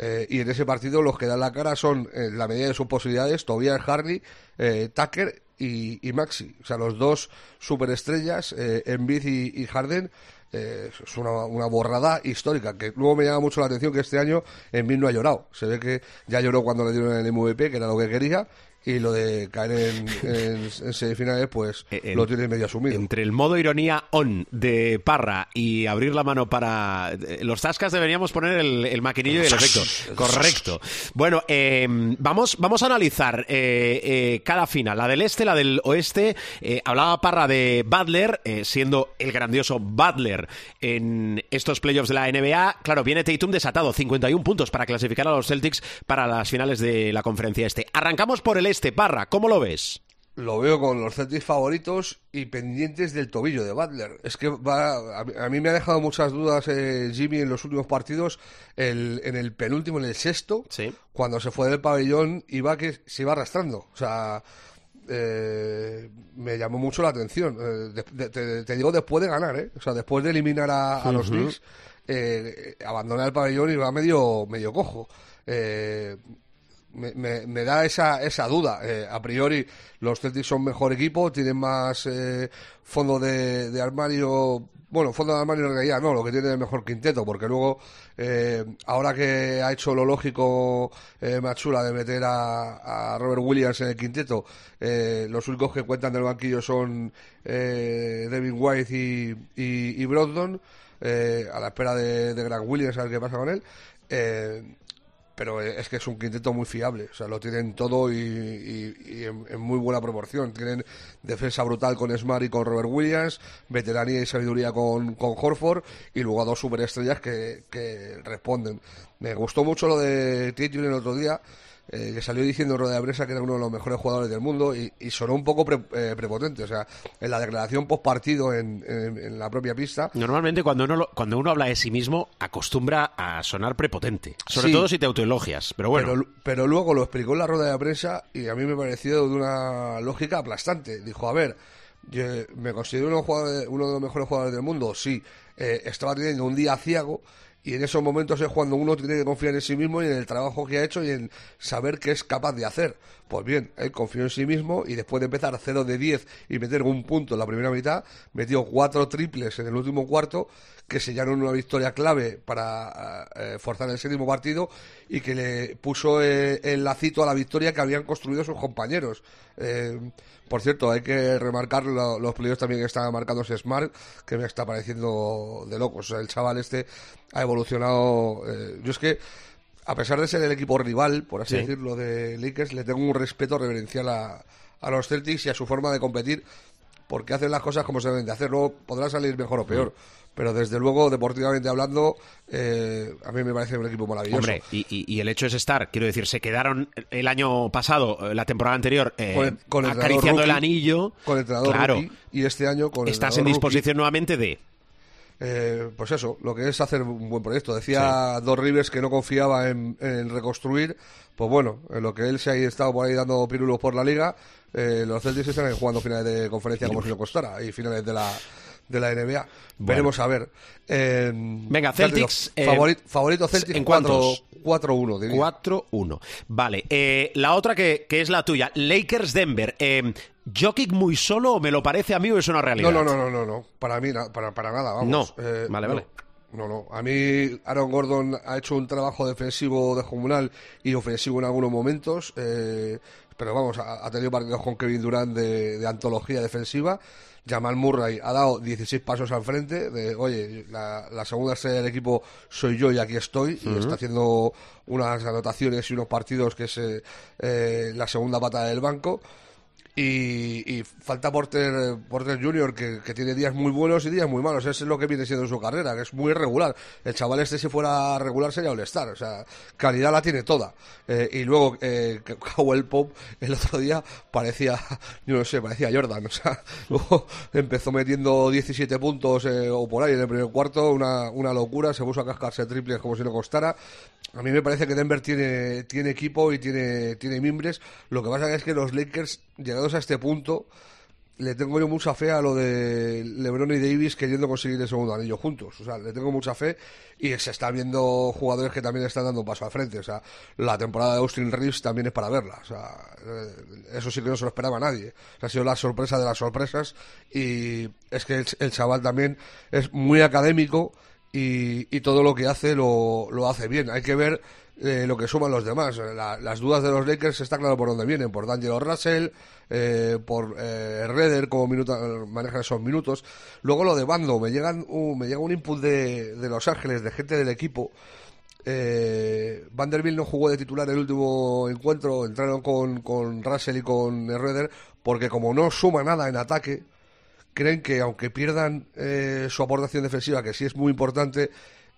Eh, y en ese partido los que dan la cara son, en la medida de sus posibilidades, Tobias Hardy, eh, Tucker y, y Maxi. O sea, los dos superestrellas, eh, Embiid y, y Harden, eh, es una, una borrada histórica. Que luego me llama mucho la atención que este año Embiid no ha llorado. Se ve que ya lloró cuando le dieron el MVP, que era lo que quería, y lo de caer en, en- en semifinales, pues en- lo tiene medio asumido. Entre el modo ironía on de Parra y abrir la mano para... eh, Los tascas deberíamos poner el, el maquinillo y el efecto. Correcto. Bueno, eh, vamos, vamos a analizar eh, eh, cada final. La del este, la del oeste. Hablaba Parra de Butler, eh, siendo el grandioso Butler en estos playoffs de la NBA. Claro, viene Tatum desatado. 51 puntos para clasificar a los Celtics para las finales de la conferencia este. Arrancamos por el este. Parra, ¿cómo lo ves? Lo veo con los Celtics favoritos y pendientes del tobillo de Butler. Es que va, a, mí- a mí me ha dejado muchas dudas eh, Jimmy en los últimos partidos. El- en el penúltimo, en el sexto, Sí. cuando se fue del pabellón, iba que se iba arrastrando. O sea, eh, me llamó mucho la atención. Eh, de- de- te, te digo después de ganar, ¿eh? O sea, después de eliminar a, a los Knicks, abandona el pabellón y va medio, medio cojo. Eh, me, me- da esa, esa duda. Eh, a priori, los Celtics son mejor equipo, tienen más eh, fondo de, de armario. Bueno, fondo de armario en realidad no, lo que tiene es mejor quinteto, porque luego, eh, ahora que ha hecho lo lógico eh, Machula de meter a, a Robert Williams en el quinteto, eh, los únicos que cuentan del banquillo son eh, Devin White y, y, Brogdon, a la espera de, de Grant Williams, a ver qué pasa con él. Eh, pero es que es un quinteto muy fiable, o sea, lo tienen todo y, y- y en, muy buena proporción. Tienen defensa brutal con Smart y con Robert Williams, veteranía y sabiduría con, con Horford y luego a dos superestrellas que, que responden. Me gustó mucho lo de Tatum el otro día, eh, que salió diciendo en rueda de prensa que era uno de los mejores jugadores del mundo y, y sonó un poco pre- eh, prepotente. O sea, en la declaración post partido en, en- en la propia pista. Normalmente cuando uno, lo- cuando uno habla de sí mismo acostumbra a sonar prepotente, sobre Sí. todo si te autoelogias, pero bueno. Pero, pero luego lo explicó en la rueda de prensa y a mí me pareció de una lógica aplastante. Dijo, a ver, yo me considero uno, de los mejores jugadores del mundo, sí. Eh, estaba teniendo un día ciago y en esos momentos es cuando uno tiene que confiar en sí mismo y en el trabajo que ha hecho y en saber qué es capaz de hacer. Pues bien, él confió en sí mismo y después de empezar 0 de 10 y meter un punto en la primera mitad, metió cuatro triples en el último cuarto que sellaron una victoria clave para eh, forzar el séptimo partido y que le puso eh, el lacito a la victoria que habían construido sus compañeros. Eh, por cierto, hay que remarcar lo- los playoffs también que está marcándose Smart, que me está pareciendo de locos. O sea, el chaval este ha evolucionado. eh, yo es que, a pesar de ser el equipo rival, por así Sí. decirlo, de Lakers, le tengo un respeto reverencial a, a los Celtics y a su forma de competir porque hacen las cosas como se deben de hacer. Luego podrá salir mejor o peor. Pero desde luego, deportivamente hablando, eh, a mí me parece un equipo maravilloso. Hombre, y, y- y el hecho es estar, quiero decir, se quedaron el año pasado, eh, la temporada anterior, eh, Con el- con el acariciando el rookie, anillo. con el entrenador claro, rookie, y este año con el estás en disposición nuevamente de... Eh, pues eso, lo que es hacer un buen proyecto. Decía Dos Rivers que no confiaba en, en reconstruir. Pues bueno, en lo que él se ha estado por ahí dando pirulos por la liga, eh, los Celtics están jugando finales de conferencia como si no costara y finales de la, de la NBA. Veremos a ver. Eh, Venga, te digo, Celtics, eh, favori- favorito Celtics ¿en 4 cuántos? 4-1, diría. 4-1. Vale, eh, la otra que, que es la tuya, Lakers-Denver. Eh, ¿Jokic muy solo o me lo parece a mí o es una realidad? No, no, no, no, no. Para mí, para, para nada, vamos. No. Eh, Vale, no. vale. No, no. A mí, Aaron Gordon ha hecho un trabajo defensivo descomunal y ofensivo en algunos momentos. eh, pero vamos, ha, ha tenido partidos con Kevin Durant de, de antología defensiva. Jamal Murray ha dado 16 pasos al frente. De, oye, la, la segunda estrella del equipo soy yo y aquí estoy. Y está haciendo unas anotaciones y unos partidos que es eh, eh, la segunda pata del banco. Y, y falta Porter, Porter Junior, que, que tiene días muy buenos y días muy malos. Eso es lo que viene siendo su carrera, que es muy irregular. El chaval este, si fuera regular, sería All-Star. O sea, calidad la tiene toda. Eh, y luego, eh, Cowell Pop, el otro día, parecía, yo no sé, parecía Jordan. O sea, luego empezó metiendo 17 puntos eh, o por ahí en el primer cuarto, una, una locura. Se puso a cascarse triples como si no costara. A mí me parece que Denver tiene, tiene equipo y tiene, tiene mimbres. Lo que pasa es que los Lakers, llegados a este punto, le tengo yo mucha fe a lo de LeBron y Davis queriendo conseguir el segundo anillo juntos. O sea, le tengo mucha fe y se está viendo jugadores que también están dando un paso al frente. O sea, la temporada de Austin Reeves también es para verla. O sea, eh, eso sí que no se lo esperaba nadie. O sea, ha sido la sorpresa de las sorpresas y es que el, el chaval también es muy académico y, y todo lo que hace lo, lo hace bien. Hay que ver eh, lo que suman los demás. La- las dudas de los Lakers está claro por dónde vienen, por D'Angelo Russell, eh, por eh, Redder, cómo minuta- maneja esos minutos. Luego lo de Bando, me, llegan, uh, me llega un input de, de Los Ángeles, de gente del equipo. Eh, Vanderbilt no jugó de titular el último encuentro, entraron con, con Russell y con Redder, porque como no suma nada en ataque, creen que aunque pierdan eh, su aportación defensiva, que sí es muy importante,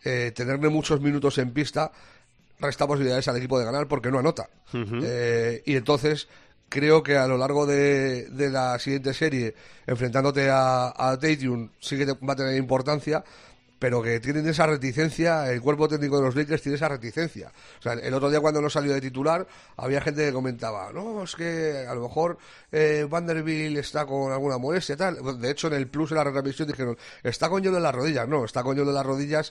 eh, tenerle muchos minutos en pista resta posibilidades al equipo de ganar porque no anota. Eh, y entonces creo que a lo largo de, de la siguiente serie, enfrentándote a, a Tatum, sí que te- va a tener importancia, pero que tienen esa reticencia, el cuerpo técnico de los Lakers tiene esa reticencia. O sea, el otro día cuando no salió de titular, había gente que comentaba, no, es que a lo mejor eh, Vanderbilt está con alguna molestia, tal. De hecho, en el plus, en la retransmisión, dijeron, está con hielo en las rodillas. No, está con hielo en las rodillas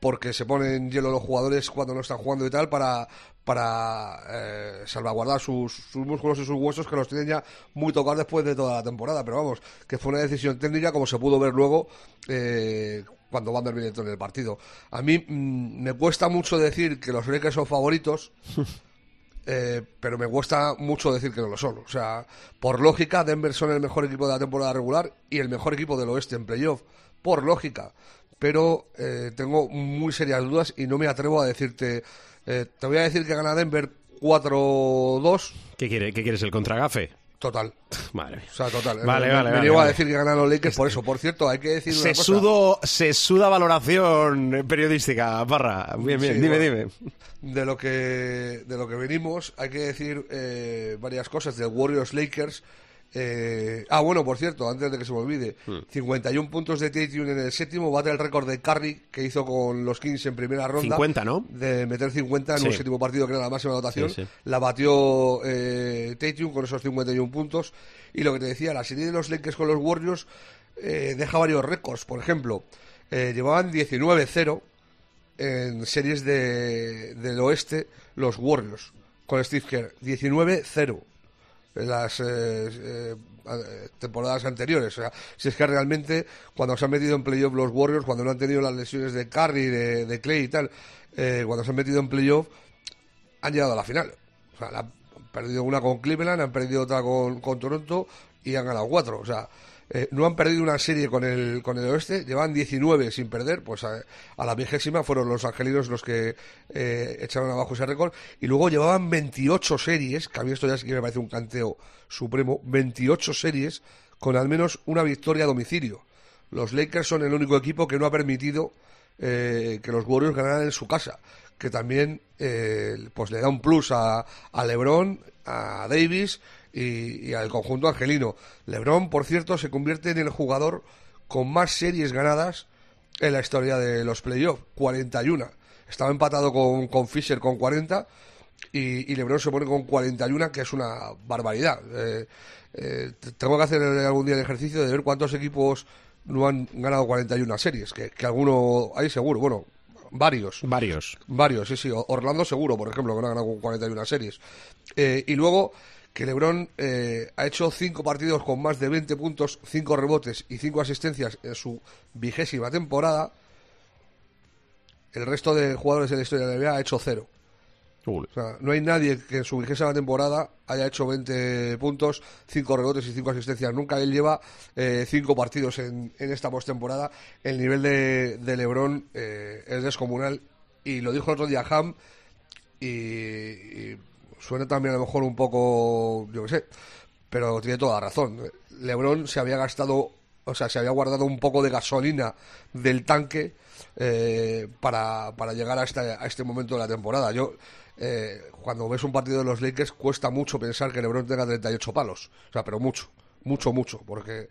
porque se ponen hielo los jugadores cuando no están jugando y tal para para eh, salvaguardar sus, músculos y sus huesos que los tienen ya muy tocados después de toda la temporada pero vamos que fue una decisión técnica como se pudo ver luego eh, cuando Vanderbilt entró en el partido a mí mm, me cuesta mucho decir que los Lakers son favoritos eh, pero me cuesta mucho decir que no lo son. O sea, por lógica, Denver son el mejor equipo de la temporada regular y el mejor equipo del oeste en playoff. Por lógica. Pero eh, tengo muy serias dudas y no me atrevo a decirte. eh, te voy a decir que gana Denver 4-2. ¿Qué, quiere, ¿Qué quieres, el contragafe? Total. Madre mía. O sea, total. Vale, me, vale, me vale, niego a vale. decir que ganan los Lakers por eso. Por cierto, hay que decir una Se, cosa. sudo, se suda valoración periodística, Parra. Bien, bien, Sí, dime, bueno. dime. de lo que de lo que venimos hay que decir eh, varias cosas del Warriors Lakers Eh, ah bueno por cierto antes de que se me olvide Hmm. 51 puntos de Tatum en el séptimo bate el récord de Curry que hizo con los Kings en primera ronda 50, ¿no? de meter 50 en Sí. un séptimo partido que era la máxima anotación Sí, sí. la batió eh, Tatum con esos 51 puntos y lo que te decía la serie de los Lakers con los Warriors eh, deja varios récords por ejemplo eh, llevaban 19-0 en series de, del oeste los Warriors con Steve Kerr 19-0 en las eh, eh, eh, temporadas anteriores. O sea si es que realmente cuando se han metido en playoff los Warriors cuando no han tenido las lesiones de Curry de, de Clay y tal eh, cuando se han metido en playoff han llegado a la final. O sea han perdido una con Cleveland han perdido otra con, con Toronto y han ganado cuatro. O sea eh, no han perdido una serie con el, con el oeste, llevan 19 sin perder, pues a, la vigésima fueron los angelinos los que eh, echaron abajo ese récord, y luego llevaban 28 series, que a mí esto ya sí que me parece un canteo supremo, 28 series con al menos una victoria a domicilio. Los Lakers son el único equipo que no ha permitido eh, que los Warriors ganaran en su casa, que también eh, pues le da un plus a, a LeBron, a Davis y, y al conjunto angelino. LeBron, por cierto, se convierte en el jugador con más series ganadas en la historia de los playoffs, 41. Estaba empatado con, con Fisher con 40 y, y LeBron se pone con 41, que es una barbaridad. Eh, eh, tengo que hacer algún día el ejercicio de ver cuántos equipos no han ganado 41 series, que, que alguno hay seguro, bueno, varios. Varios. Varios, sí, sí. Orlando seguro, por ejemplo, que no ha ganado con 41 series. Eh, y luego que LeBron eh, ha hecho cinco partidos con más de 20 puntos, cinco rebotes y cinco asistencias en su vigésima temporada. El resto de jugadores de la historia de la NBA ha hecho cero. O sea, no hay nadie que en su vigésima temporada haya hecho 20 puntos, 5 rebotes y 5 asistencias. Nunca él lleva 5 partidos en, en esta postemporada. El nivel de, de LeBron eh, es descomunal. Y lo dijo el otro día Ham. Y, y suena también a lo mejor un poco, yo qué sé, pero tiene toda la razón. LeBron se había gastado, o sea, se había guardado un poco de gasolina del tanque eh, para, para llegar a este, a este momento de la temporada. Yo, eh, cuando ves un partido de los Lakers, cuesta mucho pensar que LeBron tenga 38 palos. O sea, pero mucho, mucho, mucho, porque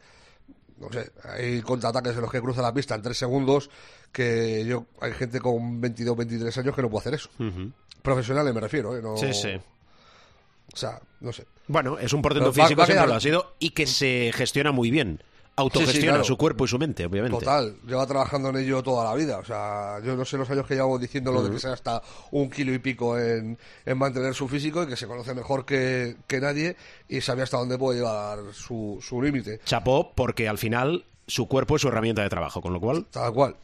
no sé, hay contraataques en los que cruza la pista en 3 segundos que yo hay gente con 22, 23 años que no puede hacer eso. Profesionales me refiero, ¿eh? No, Sí, sí. O sea, no sé. Bueno, es un portento Pero va- físico, va a siempre quedar- lo ha sido, y que se gestiona muy bien. Autogestiona claro. su cuerpo y su mente, obviamente. Total, lleva trabajando en ello toda la vida. O sea, yo no sé los años que llevamos diciendo lo de que sea hasta un kilo y pico en, en mantener su físico y que se conoce mejor que, que nadie y sabe hasta dónde puede llevar su, su límite. Chapó, porque al final su cuerpo es su herramienta de trabajo, con lo cual... Tal cual.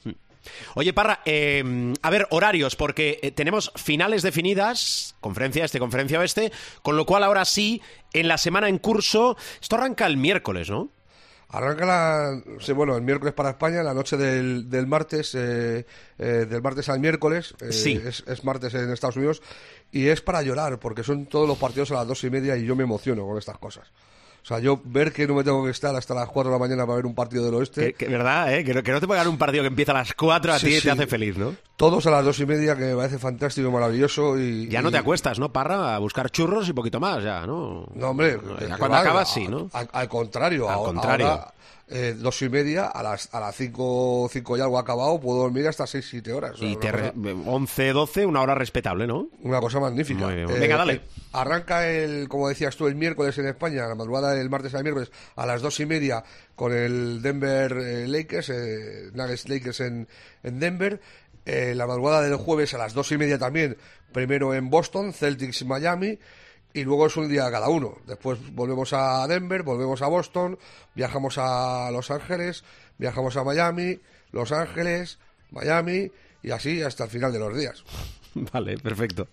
Oye, Parra, eh, a ver, horarios, porque eh, tenemos finales definidas, conferencia este, conferencia oeste, con lo cual ahora sí, en la semana en curso, esto arranca el miércoles, ¿no? Arranca la, sí, bueno, el miércoles para España, la noche del, del martes, eh, eh, del martes al miércoles, eh, Sí. es, es martes en Estados Unidos, y es para llorar, porque son todos los partidos a las dos y media y yo me emociono con estas cosas. O sea, yo ver que no me tengo que estar hasta las cuatro de la mañana para ver un partido del oeste, Que, que verdad, ¿eh? Que no, que no te pagan un partido que empieza a las 4 a Sí, ti sí. te hace feliz, ¿no? todos a las dos y media, que me parece fantástico y maravilloso. Y, Ya no y- te acuestas, ¿no, Parra? A buscar churros y poquito más, ya, ¿no? No, hombre, Ya que- que cuando va, acabas, a- sí, ¿no? a- al contrario, Al ahora- contrario. ahora, eh, dos y media, a las, a las cinco, cinco y algo acabado, puedo dormir hasta seis, siete horas. Y una te re- 11, 12, una hora respetable, ¿no? Una cosa magnífica. Muy bien. Venga, dale. eh, arranca el, como decías tú, el miércoles en España, la madrugada del martes al miércoles, a las dos y media, con el Denver eh, Lakers, eh, Nuggets Lakers en, en Denver. Eh, la madrugada del jueves a las dos y media también, primero en Boston, Celtics Miami. Y luego es un día cada uno. Después volvemos a Denver, volvemos a Boston, viajamos a Los Ángeles, viajamos a Miami, Los Ángeles, Miami, y así hasta el final de los días. Vale, perfecto.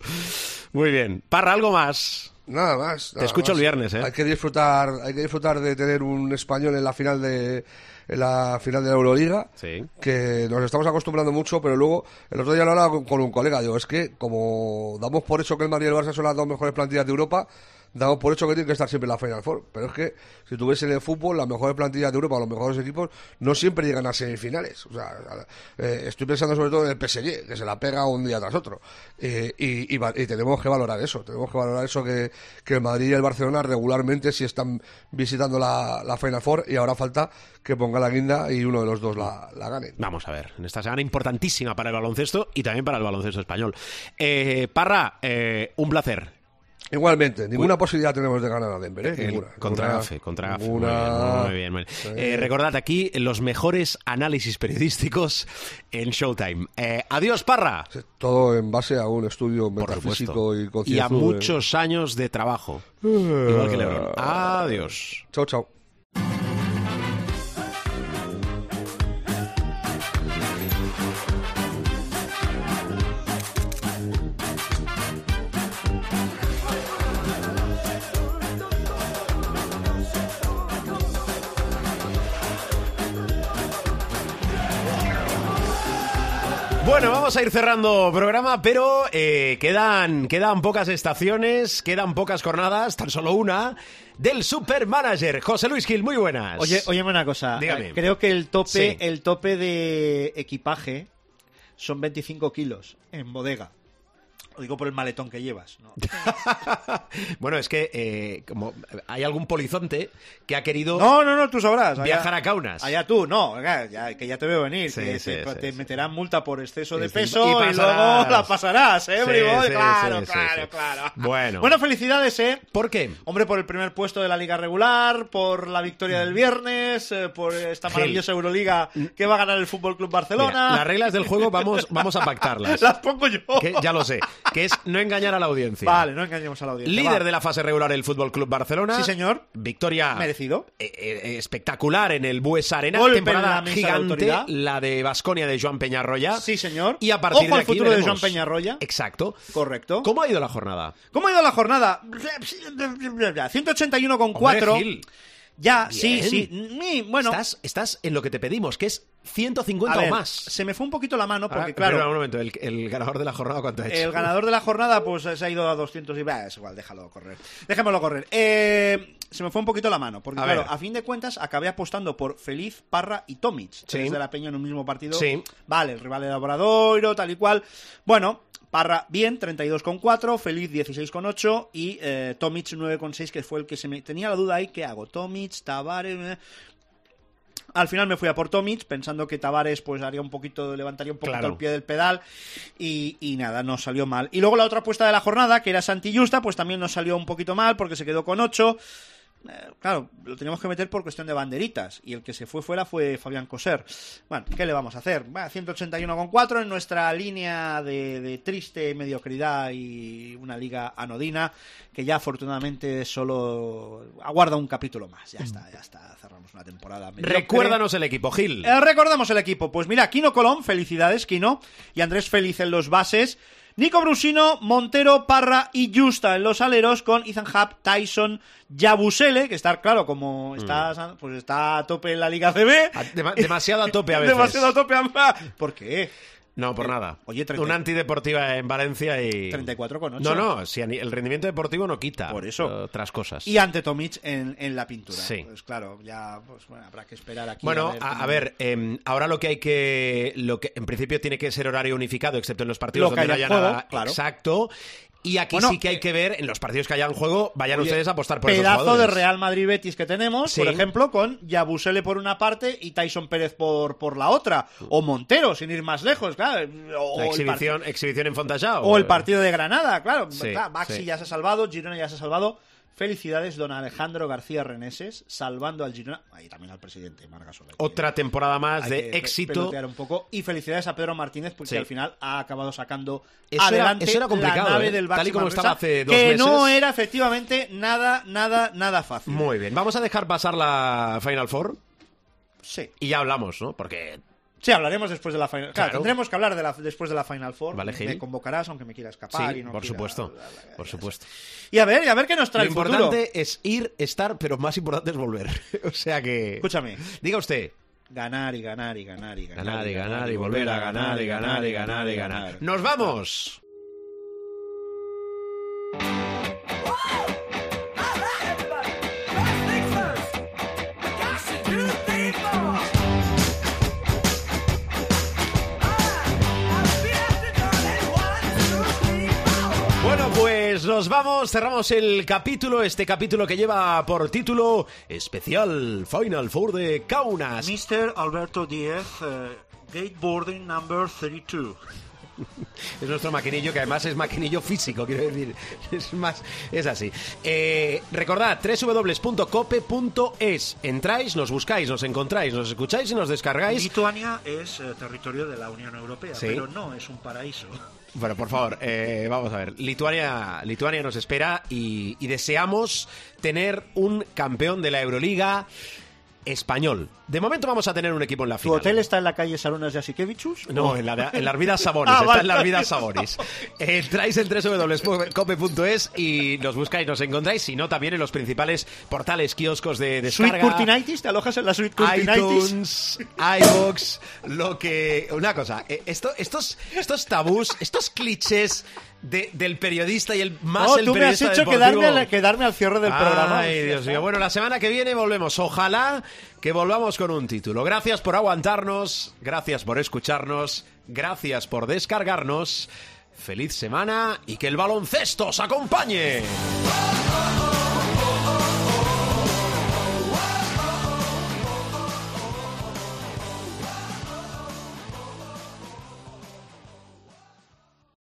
Muy bien. Parra, ¿algo más? Nada más. nada escucho más. el viernes, ¿eh? Hay que disfrutar, hay que disfrutar de tener un español en la final de en la final de la Euroliga. Sí. Que nos estamos acostumbrando mucho, pero luego el otro día lo hablaba con, con un colega. Digo, es que como damos por hecho que el Madrid y el Barça son las dos mejores plantillas de Europa, damos por hecho que tiene que estar siempre en la Final Four. Pero es que, si tú ves en el fútbol, las mejores plantillas de Europa, los mejores equipos, no siempre llegan a semifinales. O sea, eh, estoy pensando sobre todo en el PSG, que se la pega un día tras otro. Eh, y, tenemos que valorar eso. Tenemos que valorar eso que, que el Madrid y el Barcelona regularmente sí están visitando la, la Final Four y ahora falta que ponga la guinda y uno de los dos la, la gane. Vamos a ver, en esta semana importantísima para el baloncesto y también para el baloncesto español. Eh, Parra, eh, un placer. Igualmente, ninguna posibilidad tenemos de ganar a Denver, ¿eh? Ninguna. contra Gafe, contra ninguna- Muy bien, muy bien. Eh, recordad aquí los mejores análisis periodísticos en Showtime. Eh, adiós, Parra. Todo en base a un estudio metafísico y Y a muchos años de trabajo. Igual que Lebron. Adiós. Chao, chao. Vamos a ir cerrando programa, pero eh, quedan, quedan pocas estaciones, quedan pocas jornadas, tan solo una, del Supermanager. José Luis Gil, muy buenas. Oye, óyeme una cosa. Dígame. Eh, Creo que el tope, Sí. el tope de equipaje son 25 kilos en bodega. Digo por el maletón que llevas. ¿no? bueno, es que eh, como hay algún polizonte que ha querido No, no, no, tú sabrás. Allá- viajar a Kaunas. Allá tú, no, ya- que ya te veo venir. Sí, que sí, te, sí, te sí. meterán multa por exceso de peso y luego la pasarás, ¿eh, Bribón? claro, claro, claro. Bueno. Bueno, felicidades, ¿eh? ¿Por qué? Hombre, por el primer puesto de la liga regular, por la victoria del viernes, eh, por esta maravillosa Euroliga que va a ganar el Fútbol Club Barcelona. Mira, las reglas del juego vamos, vamos a pactarlas. Las pongo yo. Que ya lo sé, que es no engañar a la audiencia. Vale, no engañemos a la audiencia. Líder va. de la fase regular el Fútbol Club Barcelona. Sí, señor. Victoria Merecido. eh, eh, espectacular en el Bues Arena. Golpe temporada la de gigante, la de Basconia de Joan Peñarroya. Sí, señor. Y a partir Ojo de al aquí futuro de veremos. Joan Peñarroya. Exacto. Correcto. ¿Cómo ha ido la jornada? ¿Cómo ha ido la jornada? 181,4. Hombre, Gil, Ya, Bien. sí, sí. Bueno, estás, estás en lo que te pedimos, que es 150 a ver, o más. se me fue un poquito la mano porque, Ah, claro, espera un momento, el, el ganador de la jornada, ¿cuánto ha hecho? El ganador de la jornada, pues se ha ido a 200 y... Bah, es igual, déjalo correr. Déjamelo correr. Eh, se me fue un poquito la mano, porque A claro, ver. a fin de cuentas acabé apostando por Feliz, Parra y Tomic. Sí. Tres de la Peña en un mismo partido. Sí. Vale, el rival era Obradoiro, tal y cual. Bueno, Parra bien, 32,4, Feliz 16,8 y eh, Tomic 9,6, que fue el que se me... Tenía la duda ahí, ¿qué hago? Tomic, Tavares... Al final me fui a por Tomic, pensando que Tavares pues haría un poquito, levantaría un poquito Claro. el pie del pedal y, y nada, no salió mal. Y luego la otra apuesta de la jornada, que era Santi Justa, pues también nos salió un poquito mal porque se quedó con 8. Eh, claro, lo teníamos que meter por cuestión de banderitas y el que se fue fuera fue Fabián Coser. Bueno, ¿qué le vamos a hacer? Va, 181,4 en nuestra línea de, de triste mediocridad y una liga anodina que ya afortunadamente solo aguarda un capítulo más. Ya está, ya está, cerramos una temporada. mediocre. Recuérdanos el equipo, Gil. Eh, recordamos el equipo. Pues mira, Kino Colón, felicidades, Kino. Y Andrés Feliz en los bases. Nico Brusino, Montero, Parra y Justa en los aleros con Ethan Hub, Tyson, Yabusele, que está claro, como está, pues está a tope en la Liga CB. Demasiado a tope a veces. Demasiado a tope. a- ¿Por qué? No, por nada. Oye, 30 Una antideportiva en Valencia y... 34,8. No, no, si a el rendimiento deportivo no quita. Por eso. eh, Otras cosas. Y ante Tomic en, en la pintura. Sí. Pues claro, ya pues, bueno, habrá que esperar aquí. Bueno, ver a, a ver, eh, ahora lo que hay que, lo que en principio tiene que ser horario unificado, excepto en los partidos Lo donde no haya nada claro. exacto. Y aquí Bueno, sí que hay que ver, en los partidos que haya en juego, vayan Oye, ustedes a apostar por esos pedazo de. Real Madrid Betis que tenemos, Sí. por ejemplo, con Yabusele por una parte y Tyson Pérez por, por la otra. O Montero, sin ir más lejos, claro. O, La exhibición, exhibición en Fontajao. par- o el partido de Granada, claro. Sí, Claro, Maxi sí. ya se ha salvado, Girona ya se ha salvado. Felicidades, don Alejandro García Reneses, salvando al Girona. Ahí también al presidente, Marga Soler. Otra temporada más de éxito. un poco. Y felicidades a Pedro Martínez porque Sí. al final ha acabado sacando Eso era- adelante eso era complicado, la nave ¿eh? del Tal y Baxi como Manresa, estaba hace dos que meses. no era efectivamente nada, nada, nada fácil. Muy bien, vamos a dejar pasar la Final Four Sí. y ya hablamos, ¿no? Porque Sí, hablaremos después de la Final Claro, Claro. tendremos que hablar de la, después de la Final Four. Vale, Gil. Me convocarás aunque me quiera escapar. sí, y no por quiera- supuesto, por supuesto. Y a ver, y a ver qué nos trae Lo el futuro. importante es ir, estar, pero más importante es volver. o sea que... Escúchame. Diga usted. Ganar y ganar y ganar y ganar. Ganar y ganar y volver a ganar y ganar y ganar y ganar. ¡Nos vamos! Nos vamos, cerramos el capítulo, este capítulo que lleva por título especial Final Four de Kaunas. Mr. Alberto Díez, eh, gate boarding number 32. Es nuestro maquinillo, que además es maquinillo físico, quiero decir. Es más, es así. Eh, recordad, www.cope.es. Entráis, nos buscáis, nos encontráis, nos escucháis y nos descargáis. Lituania es eh, territorio de la Unión Europea, Sí. pero no es un paraíso. Bueno, por favor, eh, vamos a ver. Lituania, Lituania nos espera y, y deseamos tener un campeón de la Euroliga español. De momento vamos a tener un equipo en la ¿Tu final. hotel está en la calle Sarunas Jasikevichus? No, en la, de- en la Arvidas Sabonis. Ah, está vale. en la Arvidas Sabonis. Entráis en www.cope.es y nos buscáis, nos encontráis. Si no, también en los principales portales, kioscos de Sweet descarga. Curtinitis, ¿te alojas en la Sweet Curtinitis? iTunes, iBox, lo que... Una cosa, eh, esto, estos, estos tabús, estos clichés de- del periodista y el más No, el tú me has hecho deportivo. quedarme, al- quedarme al cierre del programa. Ay, Dios mío. Bueno, la semana que viene volvemos. Ojalá que volvamos con un título. Gracias por aguantarnos, gracias por escucharnos, gracias por descargarnos. Feliz semana y que el baloncesto os acompañe.